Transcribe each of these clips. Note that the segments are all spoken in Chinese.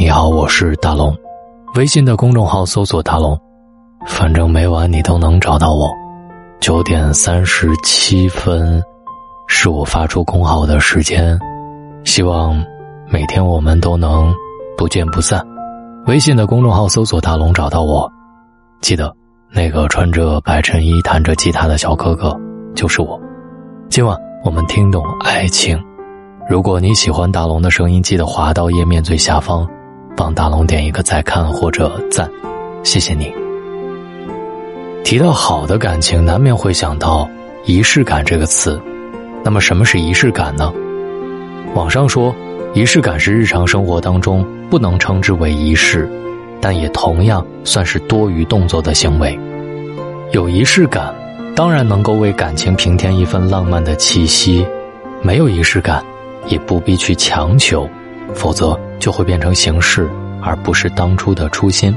你好，我是大龙。微信的公众号搜索“大龙”，反正每晚你都能找到我。九点三十七分，是我发出公号的时间。希望每天我们都能不见不散。微信的公众号搜索“大龙”，找到我。记得那个穿着白衬衣、弹着吉他的小哥哥就是我。今晚我们听懂爱情。如果你喜欢大龙的声音，记得滑到页面最下方。帮大龙点一个再看或者赞，谢谢你。提到好的感情，难免会想到仪式感这个词。那么，什么是仪式感呢？网上说，仪式感是日常生活当中不能称之为仪式，但也同样算是多余动作的行为。有仪式感，当然能够为感情平添一份浪漫的气息；没有仪式感，也不必去强求。否则就会变成形式，而不是当初的初心。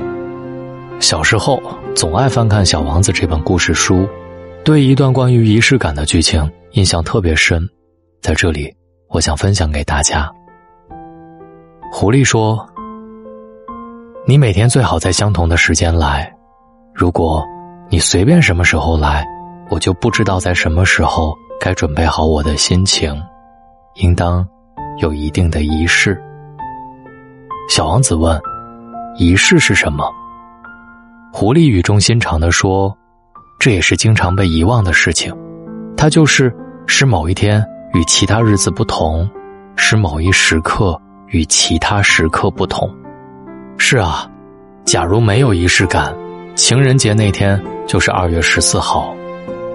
小时候总爱翻看《小王子》这本故事书，对一段关于仪式感的剧情印象特别深。在这里，我想分享给大家。狐狸说：“你每天最好在相同的时间来，如果你随便什么时候来，我就不知道在什么时候该准备好我的心情，应当。”有一定的仪式。小王子问：“仪式是什么？”狐狸语重心长的说：“这也是经常被遗忘的事情。它就是使某一天与其他日子不同，使某一时刻与其他时刻不同。是啊，假如没有仪式感，情人节那天就是二月十四号；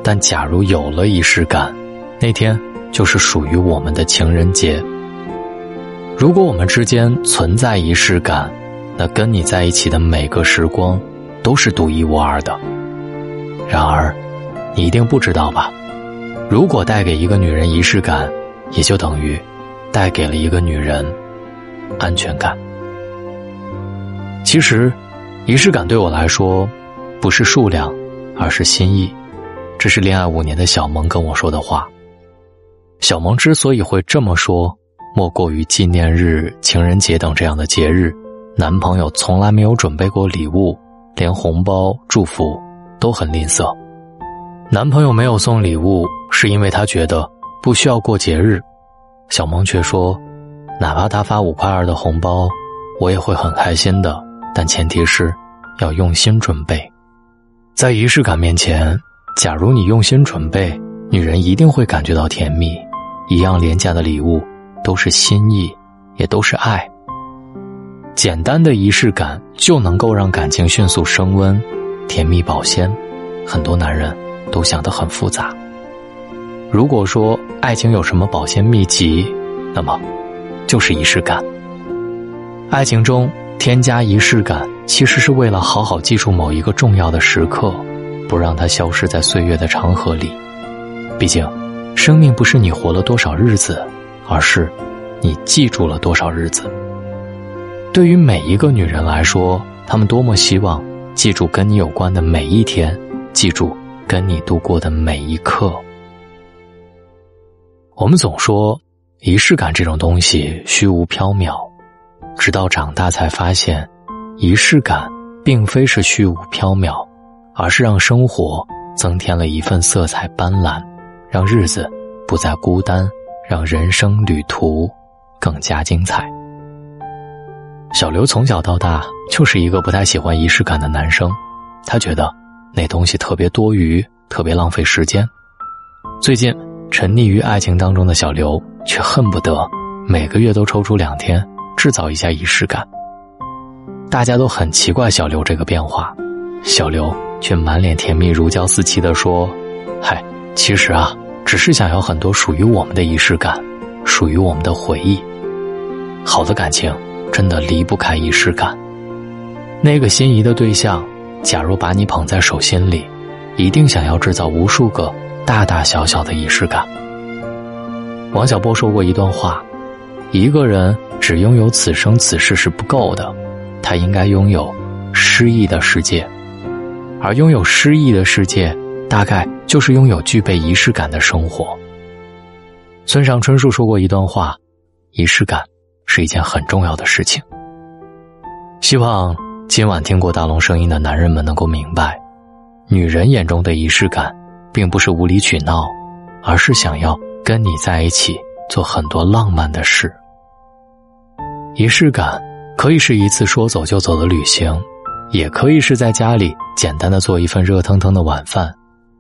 但假如有了仪式感，那天就是属于我们的情人节。”如果我们之间存在仪式感，那跟你在一起的每个时光都是独一无二的。然而，你一定不知道吧？如果带给一个女人仪式感，也就等于带给了一个女人安全感。其实，仪式感对我来说不是数量，而是心意。这是恋爱五年的小萌跟我说的话。小萌之所以会这么说。莫过于纪念日、情人节等这样的节日，男朋友从来没有准备过礼物，连红包、祝福都很吝啬。男朋友没有送礼物，是因为他觉得不需要过节日。小萌却说，哪怕他发五块二的红包，我也会很开心的，但前提是要用心准备。在仪式感面前，假如你用心准备，女人一定会感觉到甜蜜。一样廉价的礼物。都是心意，也都是爱。简单的仪式感就能够让感情迅速升温，甜蜜保鲜。很多男人都想得很复杂。如果说爱情有什么保鲜秘籍，那么就是仪式感。爱情中添加仪式感，其实是为了好好记住某一个重要的时刻，不让它消失在岁月的长河里。毕竟，生命不是你活了多少日子。而是，你记住了多少日子？对于每一个女人来说，她们多么希望记住跟你有关的每一天，记住跟你度过的每一刻。我们总说仪式感这种东西虚无缥缈，直到长大才发现，仪式感并非是虚无缥缈，而是让生活增添了一份色彩斑斓，让日子不再孤单。让人生旅途更加精彩。小刘从小到大就是一个不太喜欢仪式感的男生，他觉得那东西特别多余，特别浪费时间。最近沉溺于爱情当中的小刘，却恨不得每个月都抽出两天制造一下仪式感。大家都很奇怪小刘这个变化，小刘却满脸甜蜜如胶似漆的说：“嗨，其实啊。”只是想要很多属于我们的仪式感，属于我们的回忆。好的感情真的离不开仪式感。那个心仪的对象，假如把你捧在手心里，一定想要制造无数个大大小小的仪式感。王小波说过一段话：一个人只拥有此生此世是不够的，他应该拥有诗意的世界，而拥有诗意的世界。大概就是拥有具备仪式感的生活。村上春树说过一段话：“仪式感是一件很重要的事情。希望今晚听过大龙声音的男人们能够明白，女人眼中的仪式感，并不是无理取闹，而是想要跟你在一起做很多浪漫的事。仪式感可以是一次说走就走的旅行，也可以是在家里简单的做一份热腾腾的晚饭，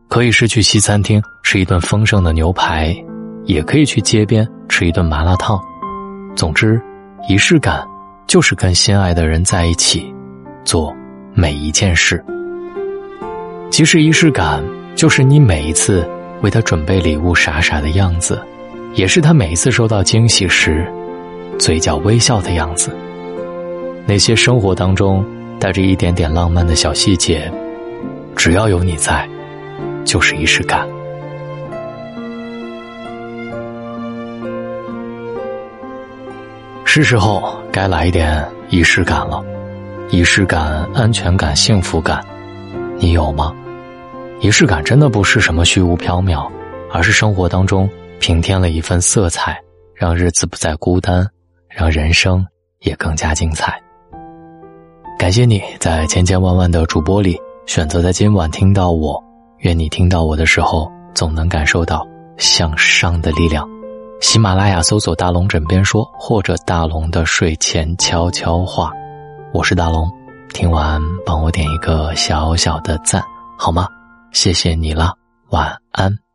可以是去西餐厅吃一顿丰盛的牛排，也可以去街边吃一顿麻辣烫。总之，仪式感。就是跟心爱的人在一起，做每一件事。其实仪式感就是你每一次为他准备礼物傻傻的样子，也是他每一次收到惊喜时嘴角微笑的样子。那些生活当中带着一点点浪漫的小细节，只要有你在，就是仪式感。是时候该来一点仪式感了，仪式感、安全感、幸福感，你有吗？仪式感真的不是什么虚无缥缈，而是生活当中平添了一份色彩，让日子不再孤单，让人生也更加精彩。感谢你在千千万万的主播里选择在今晚听到我，愿你听到我的时候总能感受到向上的力量。喜马拉雅搜索“大龙枕边说”或者“大龙的睡前悄悄话”，我是大龙，听完帮我点一个小小的赞好吗？谢谢你了，晚安。